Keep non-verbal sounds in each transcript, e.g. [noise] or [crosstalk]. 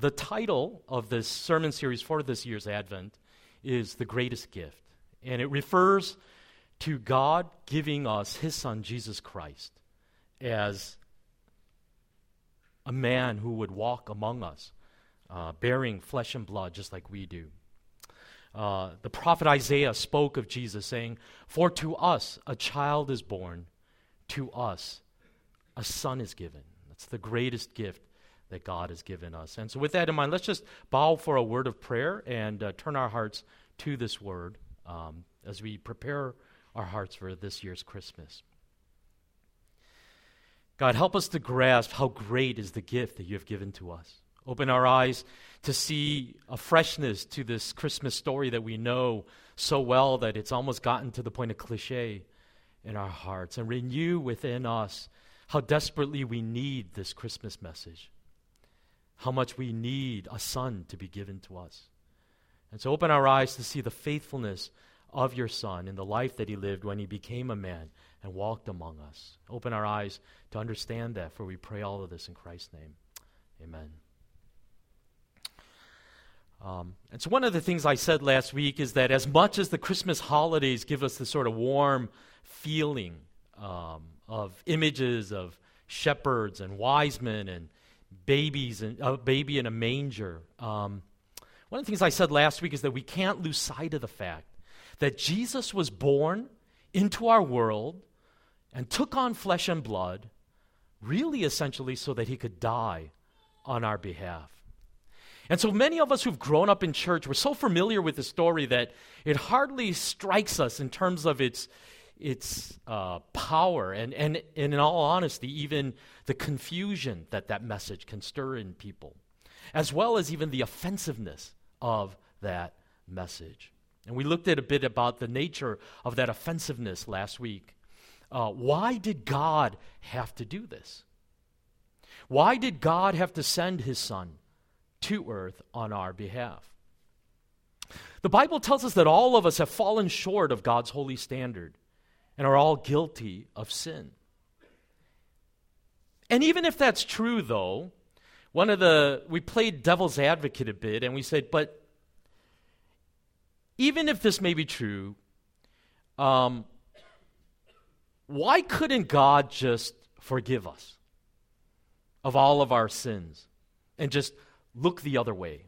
the title of this sermon series for this year's Advent is The Greatest Gift. And it refers to God giving us His Son, Jesus Christ, as a man who would walk among us, uh, bearing flesh and blood just like we do. Uh, the prophet Isaiah spoke of Jesus, saying, For to us a child is born, to us a son is given. That's the greatest gift that God has given us. And so, with that in mind, let's just bow for a word of prayer and uh, turn our hearts to this word um, as we prepare our hearts for this year's Christmas. God, help us to grasp how great is the gift that you have given to us. Open our eyes to see a freshness to this Christmas story that we know so well that it's almost gotten to the point of cliche in our hearts, and renew within us how desperately we need this Christmas message how much we need a son to be given to us. And so open our eyes to see the faithfulness of your son in the life that he lived when he became a man and walked among us. Open our eyes to understand that, for we pray all of this in Christ's name. Amen. Um, and so, one of the things I said last week is that as much as the Christmas holidays give us this sort of warm feeling um, of images of shepherds and wise men and babies and a baby in a manger. Um, one of the things I said last week is that we can't lose sight of the fact that Jesus was born into our world and took on flesh and blood, really essentially so that he could die on our behalf. And so many of us who've grown up in church, we're so familiar with the story that it hardly strikes us in terms of its, its uh, power and, and, and, in all honesty, even the confusion that that message can stir in people, as well as even the offensiveness of that message. And we looked at a bit about the nature of that offensiveness last week. Uh, why did God have to do this? Why did God have to send his son to earth on our behalf? The Bible tells us that all of us have fallen short of God's holy standard and are all guilty of sin. And even if that's true, though, one of the, we played devil's advocate a bit and we said, but even if this may be true, um, why couldn't God just forgive us of all of our sins and just look the other way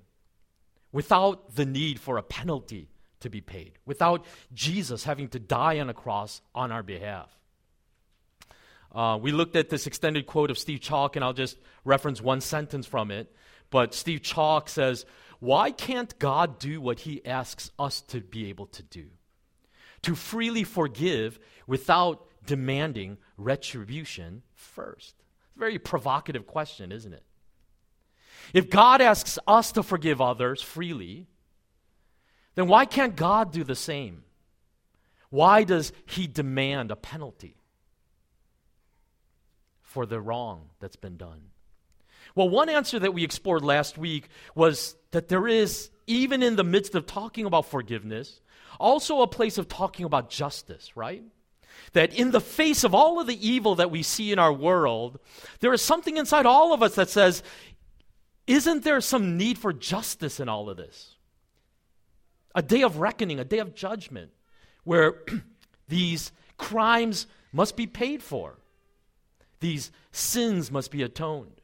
without the need for a penalty to be paid, without Jesus having to die on a cross on our behalf. Uh, we looked at this extended quote of Steve Chalke, and I'll just reference one sentence from it. But Steve Chalke says, Why can't God do what he asks us to be able to do? To freely forgive without demanding retribution first. It's a very provocative question, isn't it? If God asks us to forgive others freely, then why can't God do the same? Why does he demand a penalty for the wrong that's been done? Well, one answer that we explored last week was that there is, even in the midst of talking about forgiveness, also a place of talking about justice, right? That in the face of all of the evil that we see in our world, there is something inside all of us that says, isn't there some need for justice in all of this? a day of reckoning, a day of judgment, where [clears throat] these crimes must be paid for, these sins must be atoned.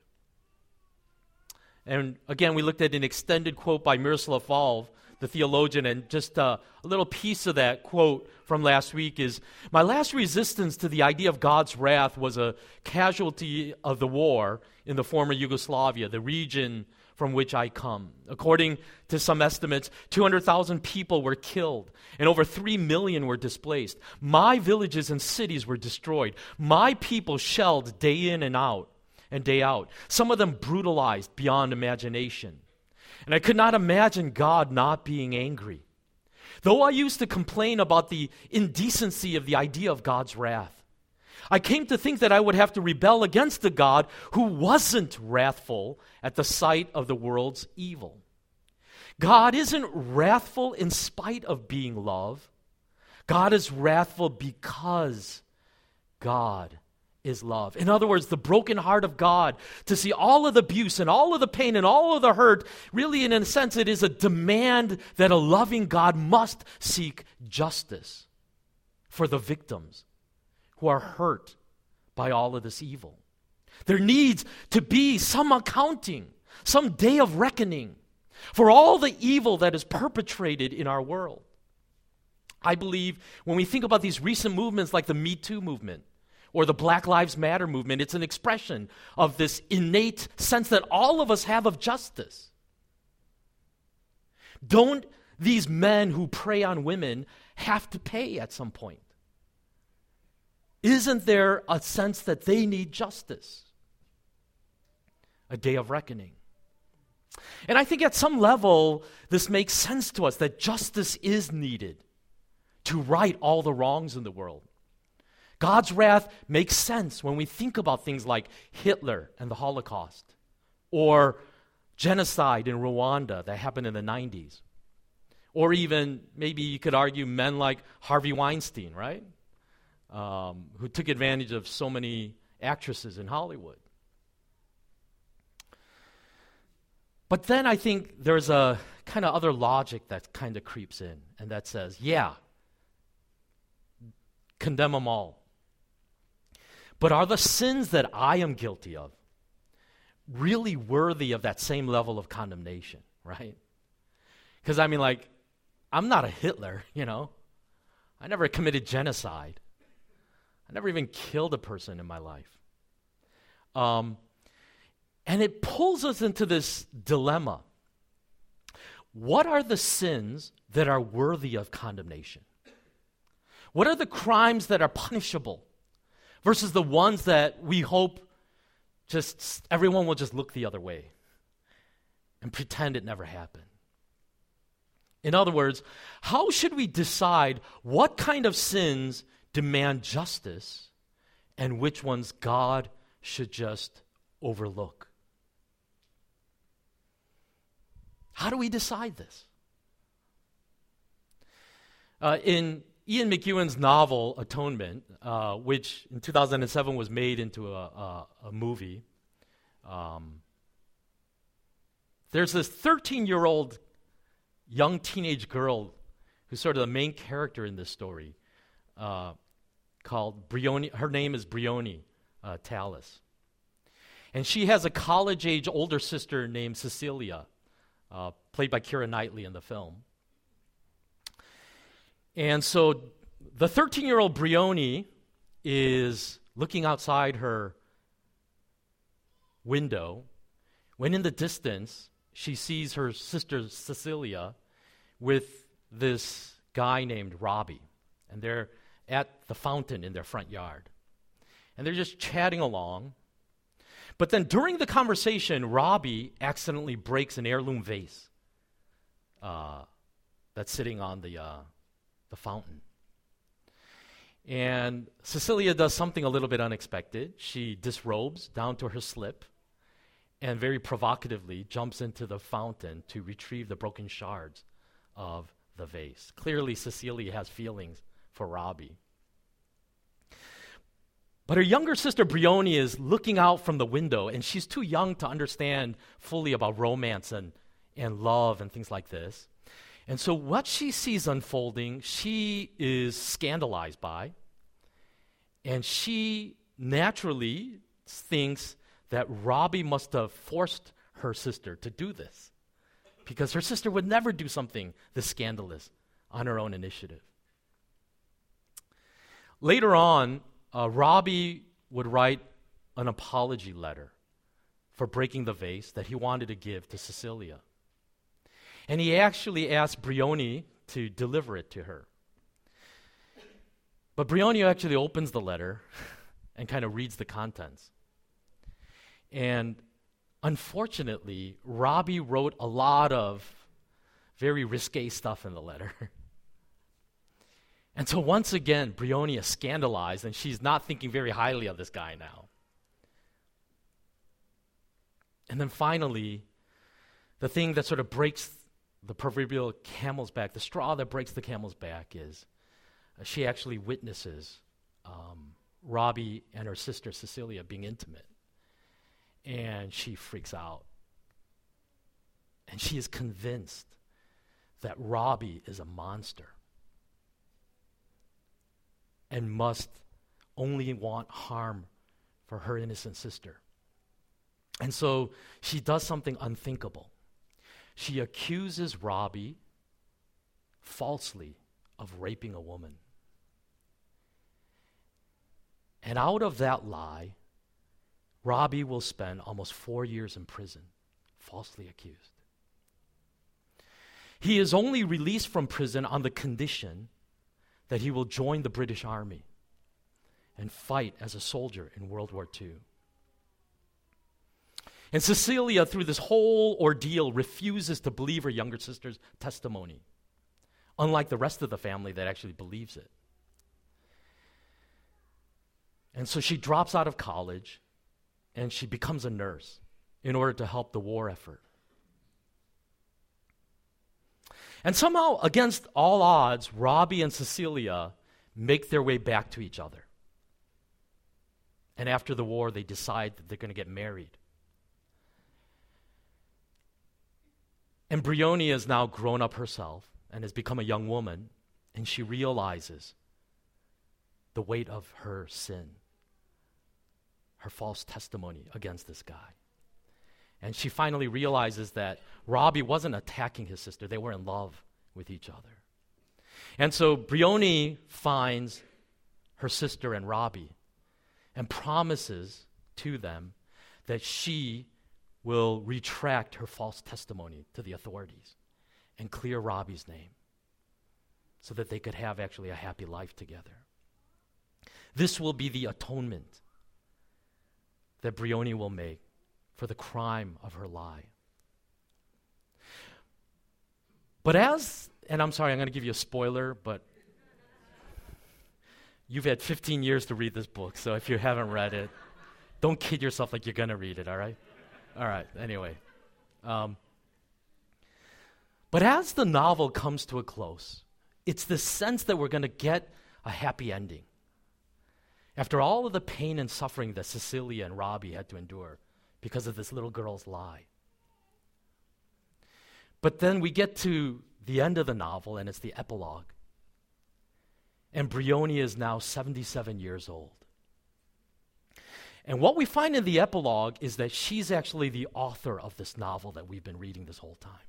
And again, we looked at an extended quote by Miroslav Volf, the theologian, and just uh, a little piece of that quote from last week is My last resistance to the idea of God's wrath was a casualty of the war in the former Yugoslavia, the region from which I come. According to some estimates, 200,000 people were killed and over 3 million were displaced. My villages and cities were destroyed. My people shelled day in and out and day out, some of them brutalized beyond imagination. And I could not imagine God not being angry. Though I used to complain about the indecency of the idea of God's wrath, I came to think that I would have to rebel against a God who wasn't wrathful at the sight of the world's evil. God isn't wrathful in spite of being love. God is wrathful because God is love. In other words, the broken heart of God to see all of the abuse and all of the pain and all of the hurt, really, in a sense, it is a demand that a loving God must seek justice for the victims who are hurt by all of this evil. There needs to be some accounting, some day of reckoning for all the evil that is perpetrated in our world. I believe when we think about these recent movements like the Me Too movement, or the Black Lives Matter movement. It's an expression of this innate sense that all of us have of justice. Don't these men who prey on women have to pay at some point? Isn't there a sense that they need justice? A day of reckoning. And I think at some level, this makes sense to us that justice is needed to right all the wrongs in the world. God's wrath makes sense when we think about things like Hitler and the Holocaust or genocide in Rwanda that happened in the 90s. Or even, maybe you could argue, men like Harvey Weinstein, right? Um, who took advantage of so many actresses in Hollywood. But then I think there's a kind of other logic that kind of creeps in, and that says, yeah, condemn them all. But are the sins that I am guilty of really worthy of that same level of condemnation, [laughs] right? Because, I mean, like, I'm not a Hitler, [laughs] you know? I never committed genocide. I never even killed a person in my life. Um, and it pulls us into this dilemma. What are the sins that are worthy of condemnation? What are the crimes that are punishable? versus the ones that we hope just everyone will just look the other way and pretend it never happened. In other words, how should we decide what kind of sins demand justice and which ones God should just overlook? How do we decide this? Uh, in Ian McEwan's novel Atonement, uh, which in 2007 was made into a, a, a movie, um, there's this 13 year old young teenage girl who's sort of the main character in this story uh, called Briony. Her name is Briony uh, Tallis. And she has a college age older sister named Cecilia, uh, played by Keira Knightley in the film. And so the 13 year old Briony is looking outside her window when in the distance she sees her sister Cecilia with this guy named Robbie. And they're at the fountain in their front yard. And they're just chatting along. But then during the conversation, Robbie accidentally breaks an heirloom vase uh, that's sitting on the, uh, the fountain. And Cecilia does something a little bit unexpected. She disrobes down to her slip and very provocatively jumps into the fountain to retrieve the broken shards of the vase. Clearly, Cecilia has feelings for Robbie. But her younger sister Briony is looking out from the window, and she's too young to understand fully about romance and, and love and things like this. And so, what she sees unfolding, she is scandalized by. And she naturally thinks that Robbie must have forced her sister to do this because her sister would never do something this scandalous on her own initiative. Later on, uh, Robbie would write an apology letter for breaking the vase that he wanted to give to Cecilia. And he actually asked Briony to deliver it to her. But Briony actually opens the letter [laughs] and kind of reads the contents. And unfortunately, Robbie wrote a lot of very risque stuff in the letter. [laughs] and so once again, Briony is scandalized, and she's not thinking very highly of this guy now. And then finally, the thing that sort of breaks the proverbial camel's back, the straw that breaks the camel's back, is uh, she actually witnesses um, Robbie and her sister Cecilia being intimate. And she freaks out. And she is convinced that Robbie is a monster and must only want harm for her innocent sister. And so she does something unthinkable. She accuses Robbie falsely of raping a woman. And out of that lie, Robbie will spend almost four years in prison, falsely accused. He is only released from prison on the condition that he will join the British Army and fight as a soldier in World War II. And Cecilia, through this whole ordeal, refuses to believe her younger sister's testimony, unlike the rest of the family that actually believes it. And so she drops out of college and she becomes a nurse in order to help the war effort. And somehow, against all odds, Robbie and Cecilia make their way back to each other. And after the war, they decide that they're going to get married. And Briony has now grown up herself and has become a young woman, and she realizes the weight of her sin her false testimony against this guy. And she finally realizes that Robbie wasn't attacking his sister, they were in love with each other. And so Briony finds her sister and Robbie and promises to them that she will retract her false testimony to the authorities and clear Robbie's name so that they could have actually a happy life together. This will be the atonement that Briony will make for the crime of her lie. But as, and I'm sorry, I'm going to give you a spoiler, but you've had 15 years to read this book, so if you haven't read it, don't kid yourself like you're going to read it, all right? All right, anyway. Um, but as the novel comes to a close, it's the sense that we're going to get a happy ending. After all of the pain and suffering that Cecilia and Robbie had to endure because of this little girl's lie. But then we get to the end of the novel, and it's the epilogue. And Briony is now 77 years old. And what we find in the epilogue is that she's actually the author of this novel that we've been reading this whole time.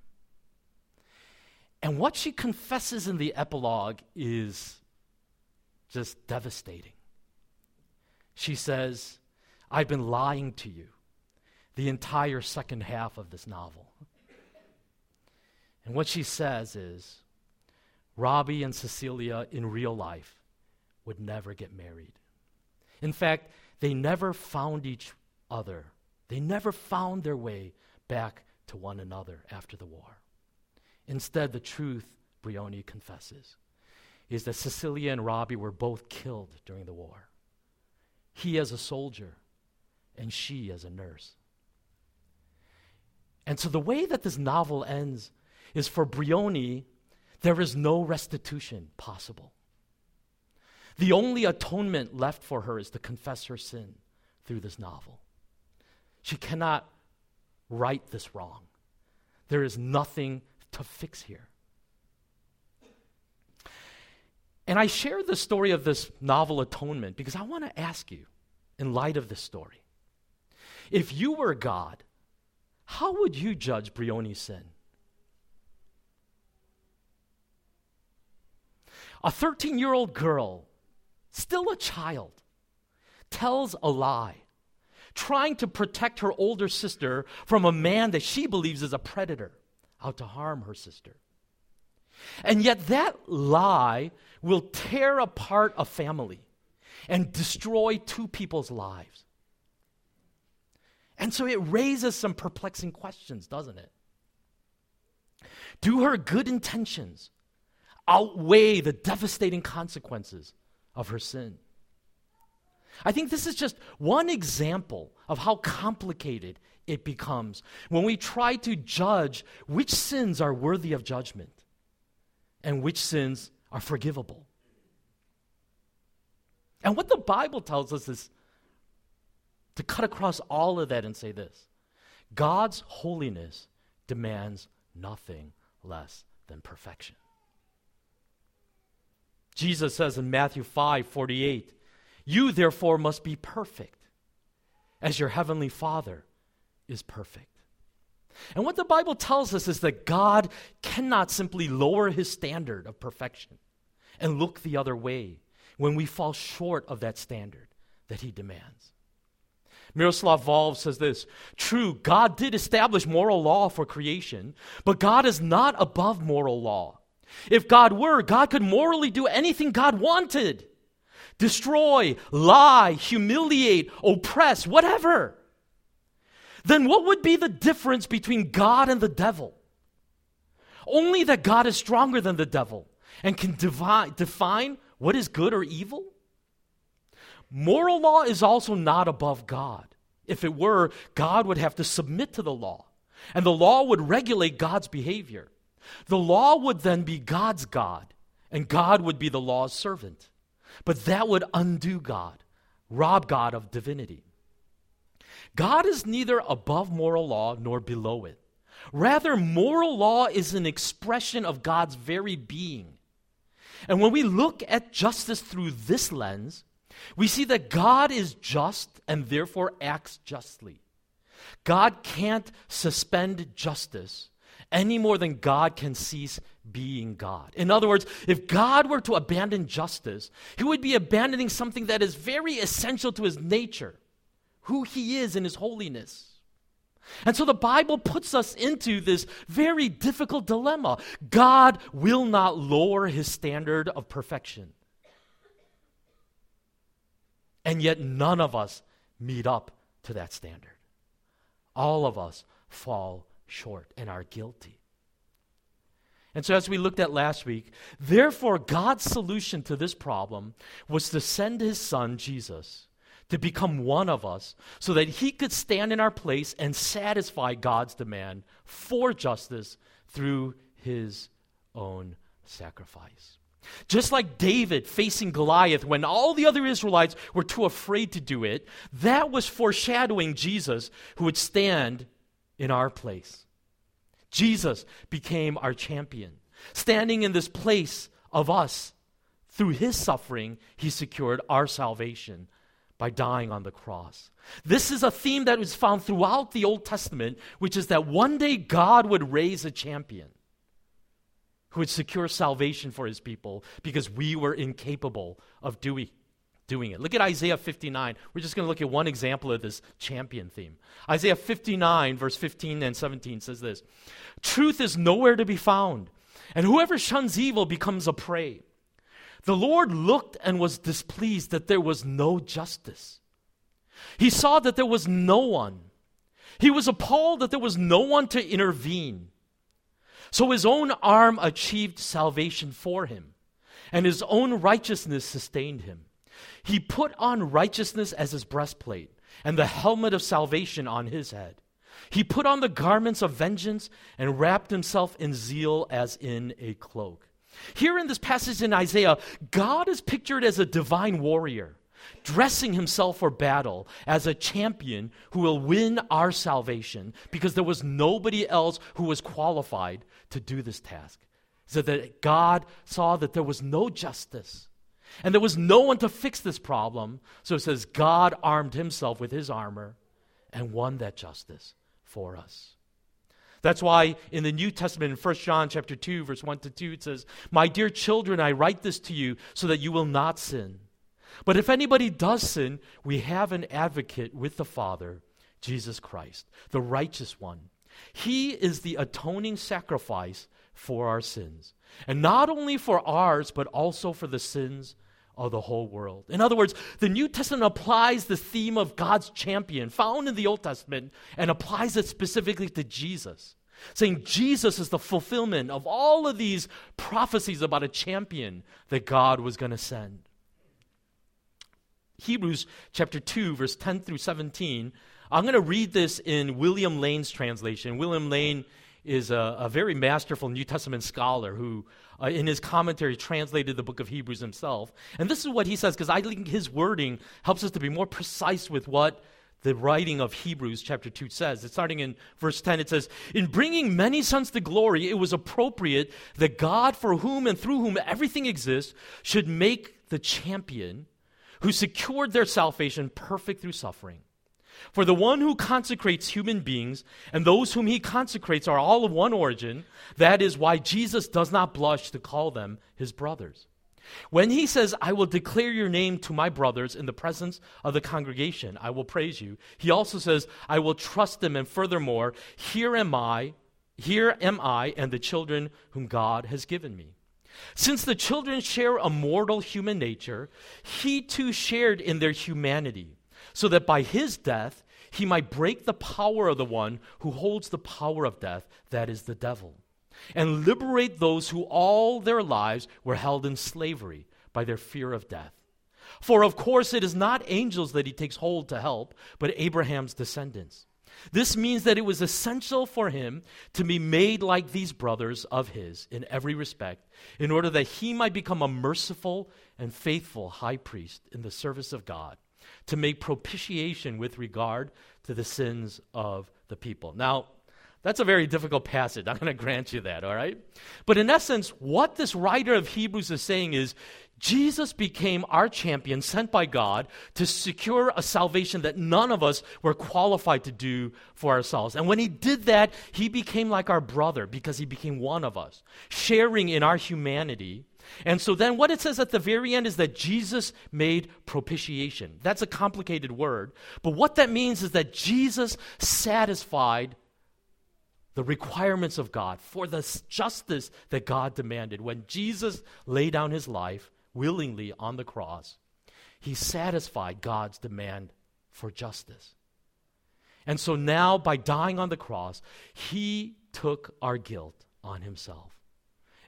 And what she confesses in the epilogue is just devastating. She says, I've been lying to you the entire second half of this novel. And what she says is, Robbie and Cecilia in real life would never get married. In fact, they never found each other. They never found their way back to one another after the war. Instead, the truth, Briony confesses, is that Cecilia and Robbie were both killed during the war. He as a soldier, and she as a nurse. And so the way that this novel ends is for Briony, there is no restitution possible. The only atonement left for her is to confess her sin through this novel. She cannot right this wrong. There is nothing to fix here. And I share the story of this novel, Atonement, because I want to ask you, in light of this story, if you were God, how would you judge Briony's sin? A 13 year old girl, still a child, tells a lie, trying to protect her older sister from a man that she believes is a predator out to harm her sister. And yet, that lie will tear apart a family and destroy two people's lives. And so it raises some perplexing questions, doesn't it? Do her good intentions outweigh the devastating consequences of her sin? I think this is just one example of how complicated it becomes when we try to judge which sins are worthy of judgment and which sins are forgivable. And what the Bible tells us is to cut across all of that and say this God's holiness demands nothing less than perfection. Jesus says in Matthew 5 48, You therefore must be perfect, as your heavenly Father is perfect. And what the Bible tells us is that God cannot simply lower his standard of perfection and look the other way when we fall short of that standard that he demands. Miroslav Volf says this True, God did establish moral law for creation, but God is not above moral law. If God were, God could morally do anything God wanted destroy, lie, humiliate, oppress, whatever. Then what would be the difference between God and the devil? Only that God is stronger than the devil and can define what is good or evil. Moral law is also not above God. If it were, God would have to submit to the law, and the law would regulate God's behavior. The law would then be God's God, and God would be the law's servant. But that would undo God, rob God of divinity. God is neither above moral law nor below it. Rather, moral law is an expression of God's very being. And when we look at justice through this lens, we see that God is just and therefore acts justly. God can't suspend justice any more than God can cease being God. In other words, if God were to abandon justice, he would be abandoning something that is very essential to his nature, who he is in his holiness. And so the Bible puts us into this very difficult dilemma. God will not lower his standard of perfection. And yet, none of us meet up to that standard. All of us fall short and are guilty. And so, as we looked at last week, therefore, God's solution to this problem was to send his son, Jesus, to become one of us so that he could stand in our place and satisfy God's demand for justice through his own sacrifice. Just like David facing Goliath when all the other Israelites were too afraid to do it, that was foreshadowing Jesus who would stand in our place. Jesus became our champion. Standing in this place of us, through his suffering, he secured our salvation by dying on the cross. This is a theme that was found throughout the Old Testament, which is that one day God would raise a champion who would secure salvation for his people because we were incapable of doing doing it. Look at Isaiah 59. We're just going to look at one example of this champion theme. Isaiah 59, verse 15 and 17 says this Truth is nowhere to be found, and whoever shuns evil becomes a prey. The Lord looked and was displeased that there was no justice. He saw that there was no one. He was appalled that there was no one to intervene. So his own arm achieved salvation for him, and his own righteousness sustained him. He put on righteousness as his breastplate and the helmet of salvation on his head. He put on the garments of vengeance and wrapped himself in zeal as in a cloak. Here in this passage in Isaiah, God is pictured as a divine warrior, dressing himself for battle as a champion who will win our salvation because there was nobody else who was qualified to do this task. So that God saw that there was no justice and there was no one to fix this problem. So it says, God armed himself with his armor and won that justice for us. That's why in the New Testament, in 1 John chapter 2, verse 1 to 2, it says, My dear children, I write this to you so that you will not sin. But if anybody does sin, we have an advocate with the Father, Jesus Christ, the righteous one. He is the atoning sacrifice for our sins. And not only for ours, but also for the sins of the whole world. In other words, the New Testament applies the theme of God's champion found in the Old Testament and applies it specifically to Jesus, saying Jesus is the fulfillment of all of these prophecies about a champion that God was going to send. Hebrews chapter 2, verse 10 through 17. I'm going to read this in William Lane's translation. William Lane is a, a very masterful New Testament scholar who, uh, in his commentary, translated the book of Hebrews himself. And this is what he says, because I think his wording helps us to be more precise with what the writing of Hebrews chapter 2 says. It's starting in verse 10, it says, In bringing many sons to glory, it was appropriate that God, for whom and through whom everything exists, should make the champion who secured their salvation perfect through suffering. For the one who consecrates human beings and those whom he consecrates are all of one origin. That is why Jesus does not blush to call them his brothers. When he says, I will declare your name to my brothers in the presence of the congregation, I will praise you, he also says, I will trust them, and furthermore, here am I, here am I, and the children whom God has given me. Since the children share a mortal human nature, he too shared in their humanity so that by his death he might break the power of the one who holds the power of death, that is the devil, and liberate those who all their lives were held in slavery by their fear of death. For of course it is not angels that he takes hold to help, but Abraham's descendants. This means that it was essential for him to be made like these brothers of his in every respect, in order that he might become a merciful and faithful high priest in the service of God to make propitiation with regard to the sins of the people. Now, that's a very difficult passage. I'm going to grant you that, all right? But in essence, what this writer of Hebrews is saying is Jesus became our champion sent by God to secure a salvation that none of us were qualified to do for ourselves. And when he did that, he became like our brother because he became one of us, sharing in our humanity and so then what it says at the very end is that Jesus made propitiation. That's a complicated word. But what that means is that Jesus satisfied the requirements of God for the justice that God demanded. When Jesus laid down his life willingly on the cross, he satisfied God's demand for justice. And so now, by dying on the cross, he took our guilt on himself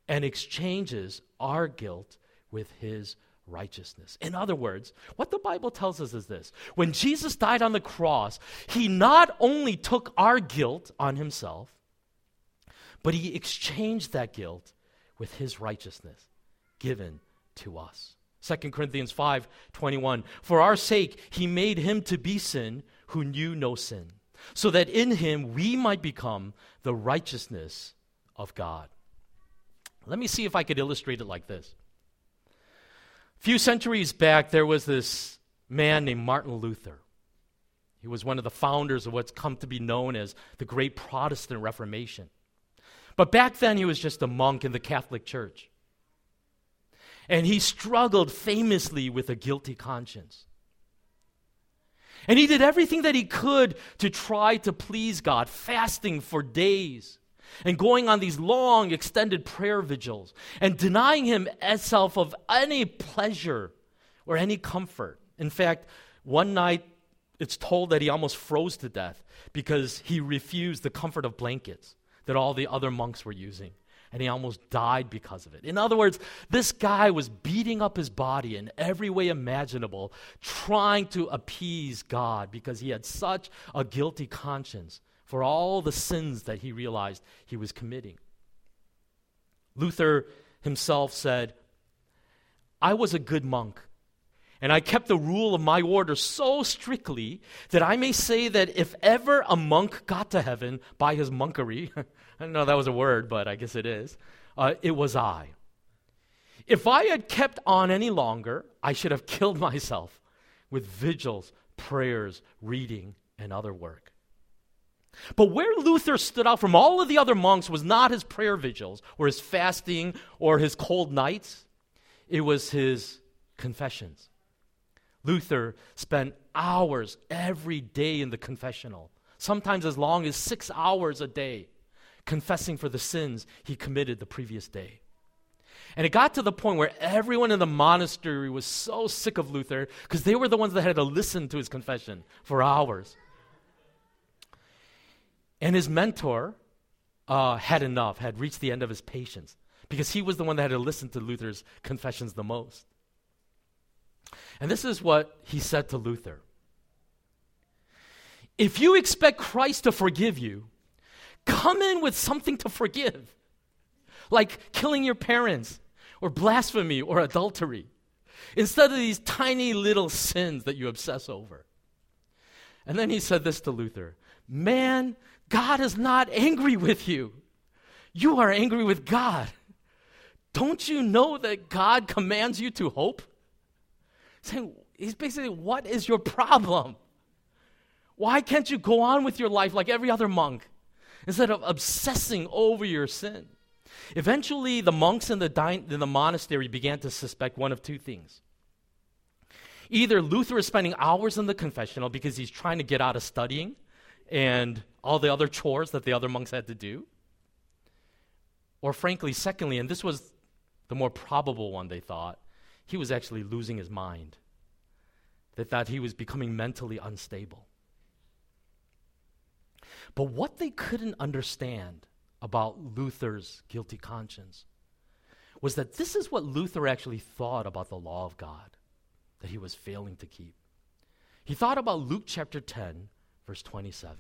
and exchanges our guilt with his righteousness. In other words, what the Bible tells us is this when Jesus died on the cross, he not only took our guilt on himself, but he exchanged that guilt with his righteousness given to us. 2 Corinthians 5 21. For our sake, he made him to be sin who knew no sin, so that in him we might become the righteousness of God. Let me see if I could illustrate it like this. A few centuries back, there was this man named Martin Luther. He was one of the founders of what's come to be known as the Great Protestant Reformation. But back then, he was just a monk in the Catholic Church. And he struggled famously with a guilty conscience. And he did everything that he could to try to please God, fasting for days, and going on these long, extended prayer vigils and denying himself of any pleasure or any comfort. In fact, one night it's told that he almost froze to death because he refused the comfort of blankets that all the other monks were using. And he almost died because of it. In other words, this guy was beating up his body in every way imaginable, trying to appease God because he had such a guilty conscience for all the sins that he realized he was committing. Luther himself said, I was a good monk, and I kept the rule of my order so strictly that I may say that if ever a monk got to heaven by his monkery, [laughs] I don't know if that was a word, but I guess it is, uh, it was I. If I had kept on any longer, I should have killed [laughs] myself with vigils, prayers, reading, and other work. But where Luther stood out from all of the other monks was not his prayer vigils or his fasting or his cold nights, it was his confessions. Luther spent hours every day in the confessional, sometimes as long as six hours a day, confessing for the sins he committed the previous day. And it got to the point where everyone in the monastery was so sick of Luther because they were the ones that had to listen to his confession for hours. And his mentor uh, had enough, had reached the end of his patience because he was the one that had to listen to Luther's confessions the most. And this is what he said to Luther If you expect Christ to forgive you, come in with something to forgive, like killing your parents, or blasphemy, or adultery, instead of these tiny little sins that you obsess over. And then he said this to Luther Man, God is not angry with you. You are angry with God. Don't you know that God commands you to hope? Saying, he's basically, what is your problem? Why can't you go on with your life like every other monk instead of obsessing over your sin? Eventually, the monks in the, di- in the monastery began to suspect one of two things. Either Luther is spending hours in the confessional because he's trying to get out of studying and all the other chores that the other monks had to do. Or, frankly, secondly, and this was the more probable one, they thought, he was actually losing his mind. They thought he was becoming mentally unstable. But what they couldn't understand about Luther's guilty conscience was that this is what Luther actually thought about the law of God that he was failing to keep. He thought about Luke chapter 10, verse 27,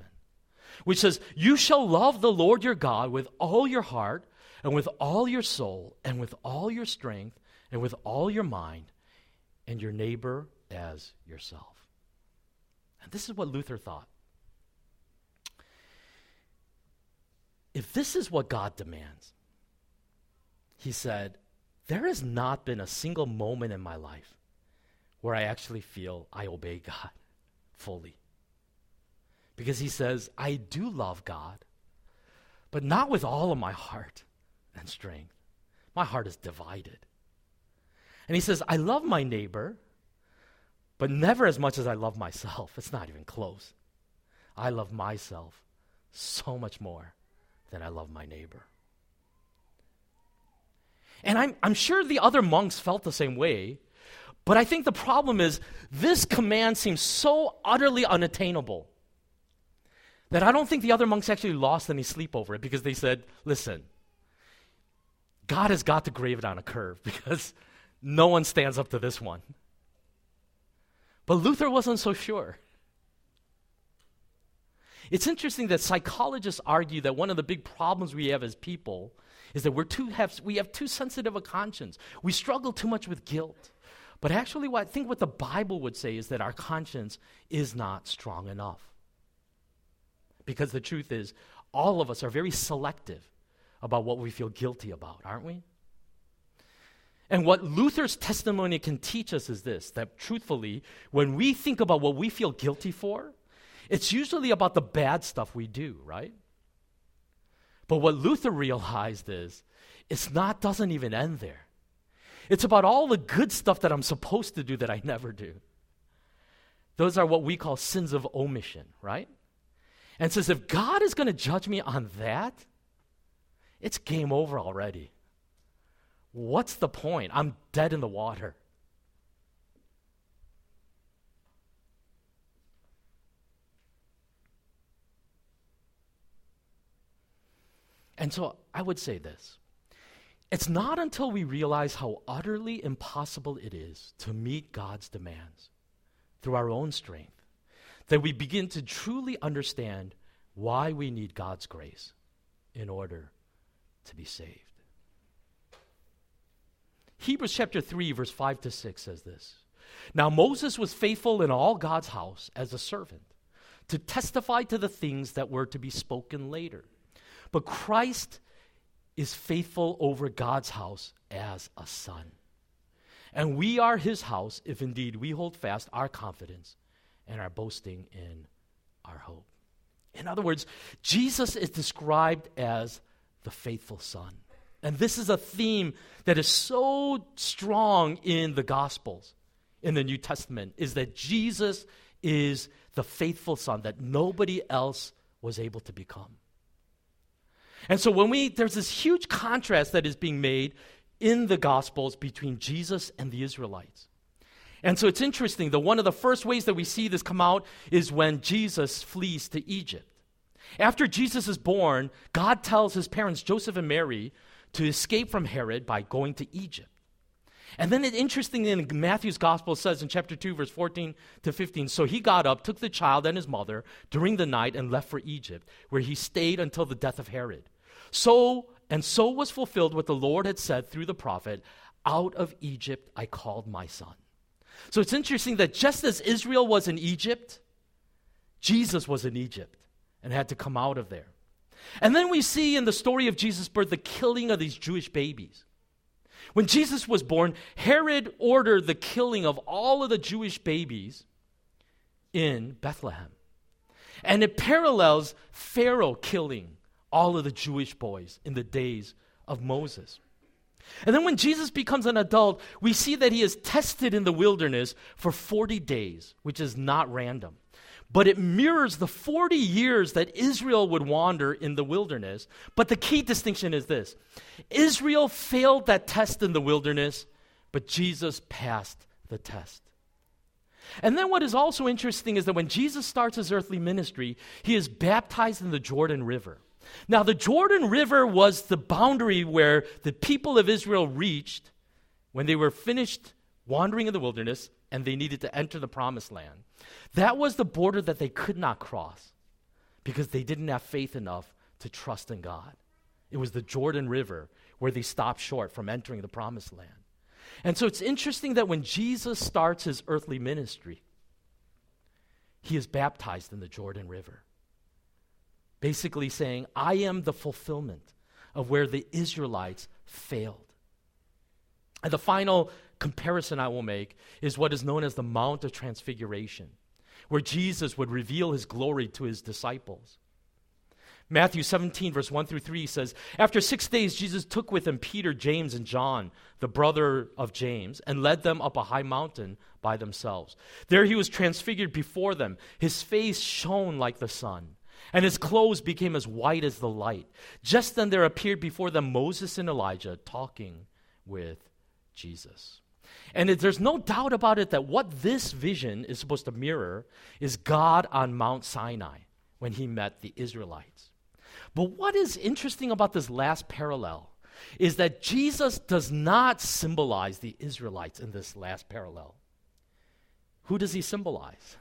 which says, You shall love the Lord your God with all your heart, and with all your soul, and with all your strength, and with all your mind, and your neighbor as yourself. And this is what Luther thought. If this is what God demands, he said, There has not been a single moment in my life where I actually feel I obey God [laughs] fully. Because he says, I do love God, but not with all of my heart and strength. My heart is divided. And he says, I love my neighbor, but never as much as I love myself. It's not even close. I love myself so much more than I love my neighbor. And I'm, I'm sure the other monks felt the same way, but I think the problem is this command seems so utterly unattainable that I don't think the other monks actually lost any sleep over it because they said, listen, God has got to grave it on a curve [laughs] because no one stands up to this one. But Luther wasn't so sure. It's interesting that psychologists argue that one of the big problems we have as people is that we're too have, we have too sensitive a conscience. We struggle too much with guilt. But actually, what I think what the Bible would say is that our conscience is not strong enough. Because the truth is, all of us are very selective about what we feel guilty about, aren't we? And what Luther's testimony can teach us is this that truthfully, when we think about what we feel guilty for, it's usually about the bad stuff we do, right? But what Luther realized is it's not doesn't even end there. It's about all the good stuff that I'm supposed to do that I never do. Those are what we call sins of omission, right? And says if God is going to judge me on that, it's game over already. What's the point? I'm dead in the water. And so I would say this it's not until we realize how utterly impossible it is to meet God's demands through our own strength that we begin to truly understand why we need God's grace in order to be saved. Hebrews chapter 3, verse 5 to 6 says this Now Moses was faithful in all God's house as a servant to testify to the things that were to be spoken later. But Christ is faithful over God's house as a son. And we are his house if indeed we hold fast our confidence and our boasting in our hope. In other words, Jesus is described as the faithful son. And this is a theme that is so strong in the Gospels, in the New Testament, is that Jesus is the faithful son that nobody else was able to become. And so when we there's this huge contrast that is being made in the Gospels between Jesus and the Israelites. And so it's interesting that one of the first ways that we see this come out is when Jesus flees to Egypt. After Jesus is born, God tells his parents, Joseph and Mary, to escape from Herod by going to Egypt. And then it interestingly in Matthew's gospel says in chapter 2, verse 14 to 15, so he got up, took the child and his mother during the night, and left for Egypt, where he stayed until the death of Herod. So and so was fulfilled what the Lord had said through the prophet, out of Egypt I called my son. So it's interesting that just as Israel was in Egypt, Jesus was in Egypt and had to come out of there. And then we see in the story of Jesus' birth the killing of these Jewish babies. When Jesus was born, Herod ordered the killing of all of the Jewish babies in Bethlehem. And it parallels Pharaoh killing all of the Jewish boys in the days of Moses. And then when Jesus becomes an adult, we see that he is tested in the wilderness for 40 days, which is not random. But it mirrors the 40 years that Israel would wander in the wilderness. But the key distinction is this Israel failed that test in the wilderness, but Jesus passed the test. And then what is also interesting is that when Jesus starts his earthly ministry, he is baptized in the Jordan River. Now, the Jordan River was the boundary where the people of Israel reached when they were finished wandering in the wilderness and they needed to enter the promised land. That was the border that they could not cross because they didn't have faith enough to trust in God. It was the Jordan River where they stopped short from entering the promised land. And so it's interesting that when Jesus starts his earthly ministry, he is baptized in the Jordan River basically saying, I am the fulfillment of where the Israelites failed. And the final comparison I will make is what is known as the Mount of Transfiguration, where Jesus would reveal his glory to his disciples. Matthew 17, verse 1 through 3 says, After six days, Jesus took with him Peter, James, and John, the brother of James, and led them up a high mountain by themselves. There he was transfigured before them. His face shone like the sun and his clothes became as white as the light. Just then there appeared before them Moses and Elijah talking with Jesus. And it, there's no doubt about it that what this vision is supposed to mirror is God on Mount Sinai when he met the Israelites. But what is interesting about this last parallel is that Jesus does not symbolize the Israelites in this last parallel. Who does he symbolize?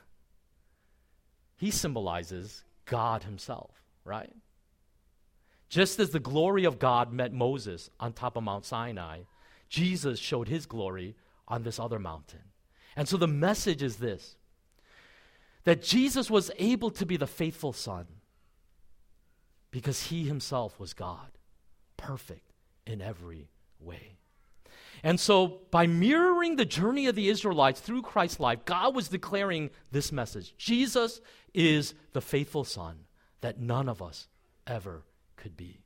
He symbolizes God Himself, right? Just as the glory of God met Moses on top of Mount Sinai, Jesus showed His glory on this other mountain. And so the message is this that Jesus was able to be the faithful Son because He Himself was God, perfect in every way. And so, by mirroring the journey of the Israelites through Christ's life, God was declaring this message Jesus is the faithful Son that none of us ever could be.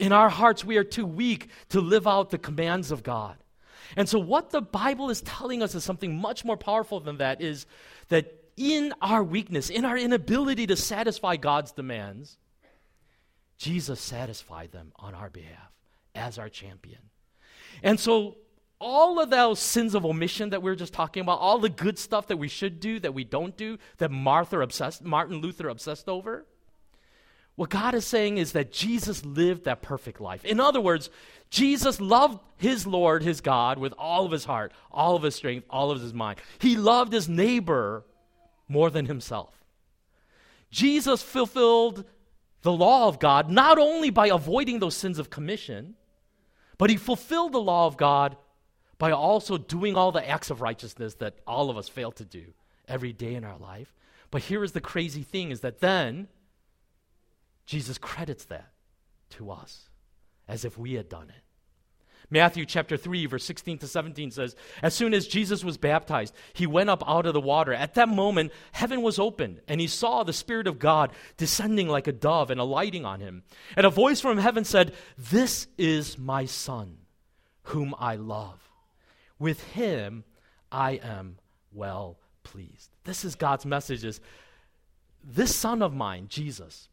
In our hearts, we are too weak to live out the commands of God. And so, what the Bible is telling us is something much more powerful than that is that in our weakness, in our inability to satisfy God's demands, Jesus satisfied them on our behalf as our champion. And so, all of those sins of omission that we are just talking about, all the good stuff that we should do that we don't do, that Martha obsessed, Martin Luther obsessed over, what God is saying is that Jesus lived that perfect life. In other words, Jesus loved his Lord, his God, with all of his heart, all of his strength, all of his mind. He loved his neighbor more than himself. Jesus fulfilled the law of God not only by avoiding those sins of commission, but he fulfilled the law of God by also doing all the acts of righteousness that all of us fail to do every day in our life. But here is the crazy thing is that then Jesus credits that to us as if we had done it. Matthew chapter 3, verse 16 to 17 says, As soon as Jesus was baptized, he went up out of the water. At that moment, heaven was opened, and he saw the Spirit of God descending like a dove and alighting on him. And a voice from heaven said, This is my Son, whom I love. With him I am well pleased. This is God's message is this son of mine, Jesus,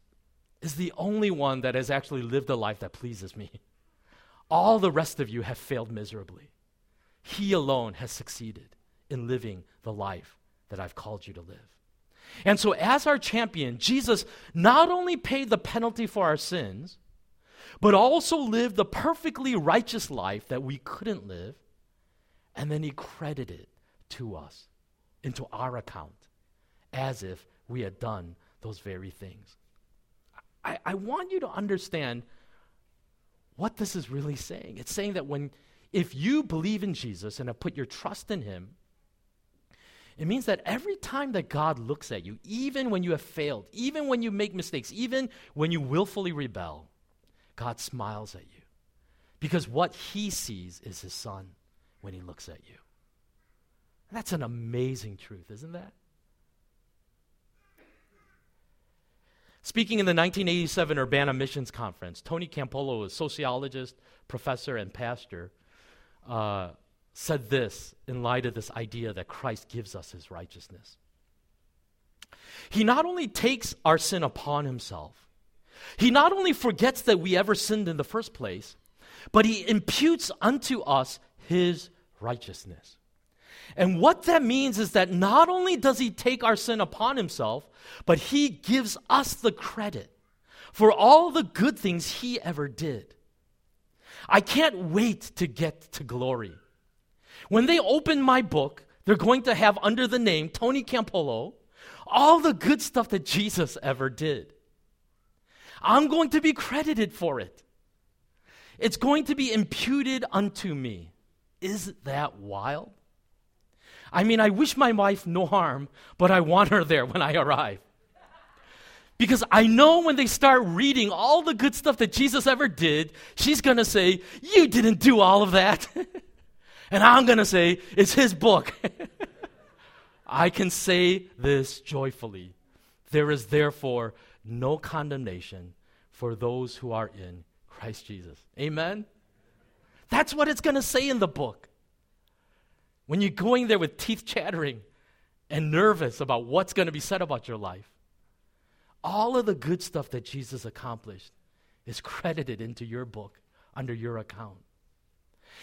is the only one that has actually lived a life that pleases me. All the rest of you have failed miserably. He alone has succeeded in living the life that I've called you to live. And so, as our champion, Jesus not only paid the penalty for our sins, but also lived the perfectly righteous life that we couldn't live, and then he credited to us into our account as if we had done those very things. I, I want you to understand what this is really saying. It's saying that when, if you believe in Jesus and have put your trust in him, it means that every time that God looks at you, even when you have failed, even when you make mistakes, even when you willfully rebel, God smiles at you. Because what he sees is his son when he looks at you. That's an amazing truth, isn't that? Speaking in the 1987 Urbana Missions Conference, Tony Campolo, a sociologist, professor, and pastor, uh, said this in light of this idea that Christ gives us his righteousness. He not only takes our sin upon himself, he not only forgets that we ever sinned in the first place, but he imputes unto us his righteousness. And what that means is that not only does he take our sin upon himself, but he gives us the credit for all the good things he ever did. I can't wait to get to glory. When they open my book, they're going to have under the name Tony Campolo all the good stuff that Jesus ever did. I'm going to be credited for it. It's going to be imputed unto me. Is that wild? I mean, I wish my wife no harm, but I want her there when I arrive. Because I know when they start reading all the good stuff that Jesus ever did, she's going to say, You didn't do all of that. [laughs] and I'm going to say, It's his book. [laughs] I can say this joyfully. There is therefore no condemnation for those who are in Christ Jesus. Amen? That's what it's going to say in the book. When you're going there with teeth chattering and nervous about what's going to be said about your life, all of the good stuff that Jesus accomplished is credited into your book under your account.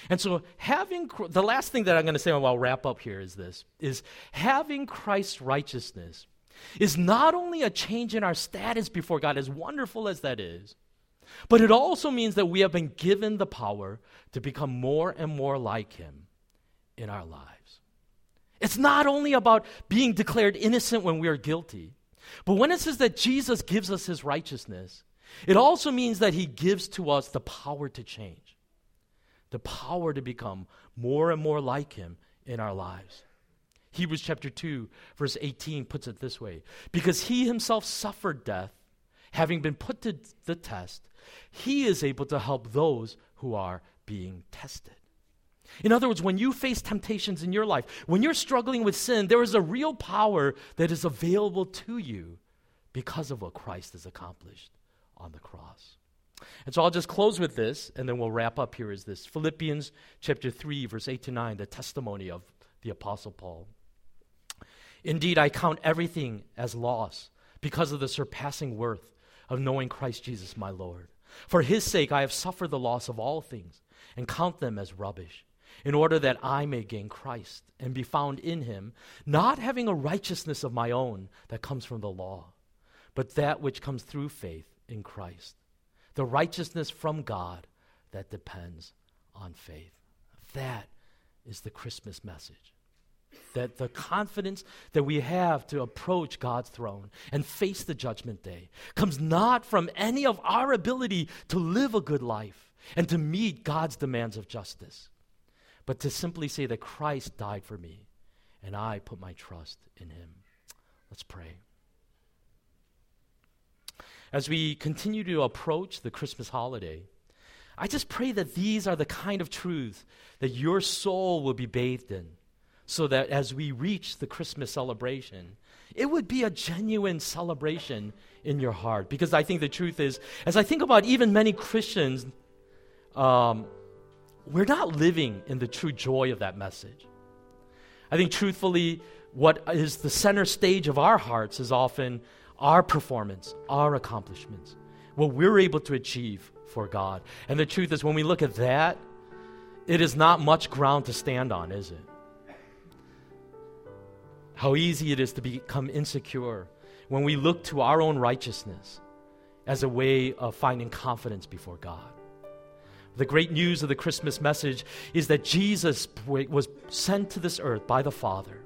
And so having the last thing that I'm going to say while I'll wrap up here is this is having Christ's righteousness is not only a change in our status before God as wonderful as that is, but it also means that we have been given the power to become more and more like him in our lives. It's not only about being declared innocent when we are guilty, but when it says that Jesus gives us his righteousness, it also means that he gives to us the power to change, the power to become more and more like him in our lives. Hebrews chapter 2, verse 18 puts it this way Because he himself suffered death, having been put to the test, he is able to help those who are being tested. In other words, when you face temptations in your life, when you're struggling with sin, there is a real power that is available to you because of what Christ has accomplished on the cross. And so I'll just close with this, and then we'll wrap up here is this Philippians chapter 3, verse 8 to 9, the testimony of the Apostle Paul. Indeed, I count everything as loss because of the surpassing worth of knowing Christ Jesus my Lord. For his sake, I have suffered the loss of all things and count them as rubbish in order that I may gain Christ and be found in him, not having a righteousness of my own that comes from the law, but that which comes through faith in Christ, the righteousness from God that depends on faith. That is the Christmas message. That the confidence that we have to approach God's throne and face the judgment day comes not from any of our ability to live a good life and to meet God's demands of justice but to simply say that Christ died for me and I put my trust in him. Let's pray. As we continue to approach the Christmas holiday, I just pray that these are the kind of truths that your soul will be bathed in, so that as we reach the Christmas celebration, it would be a genuine celebration in your heart. Because I think the truth is, as I think about even many Christians, um, we're not living in the true joy of that message. I think, truthfully, what is the center stage of our hearts is often our performance, our accomplishments, what we're able to achieve for God. And the truth is, when we look at that, it is not much ground to stand on, is it? How easy it is to become insecure when we look to our own righteousness as a way of finding confidence before God. The great news of the Christmas message is that Jesus was sent to this earth by the Father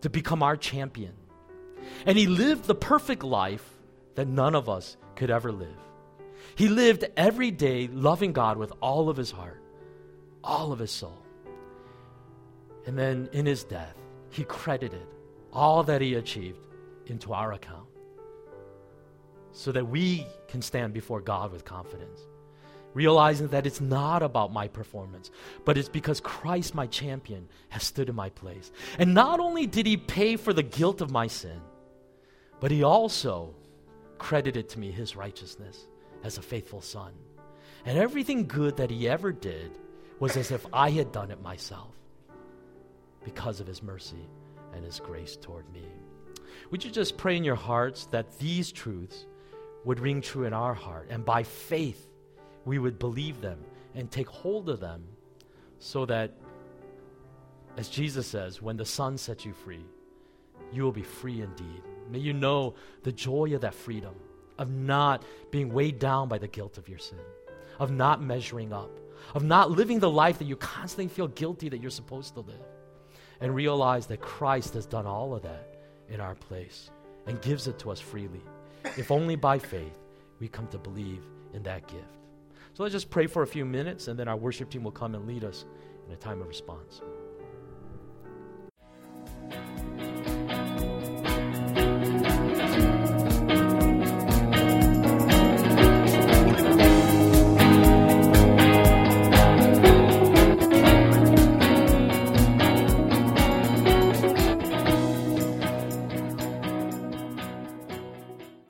to become our champion. And he lived the perfect life that none of us could ever live. He lived every day loving God with all of his heart, all of his soul. And then in his death, he credited all that he achieved into our account so that we can stand before God with confidence. Realizing that it's not about my performance, but it's because Christ, my champion, has stood in my place. And not only did he pay for the guilt of my sin, but he also credited to me his righteousness as a faithful son. And everything good that he ever did was as if I had done it myself because of his mercy and his grace toward me. Would you just pray in your hearts that these truths would ring true in our heart, and by faith we would believe them and take hold of them so that, as Jesus says, when the Son sets you free, you will be free indeed. May you know the joy of that freedom, of not being weighed down by the guilt of your sin, of not measuring up, of not living the life that you constantly feel guilty that you're supposed to live, and realize that Christ has done all of that in our place and gives it to us freely. If only by faith we come to believe in that gift. So let's just pray for a few minutes, and then our worship team will come and lead us in a time of response.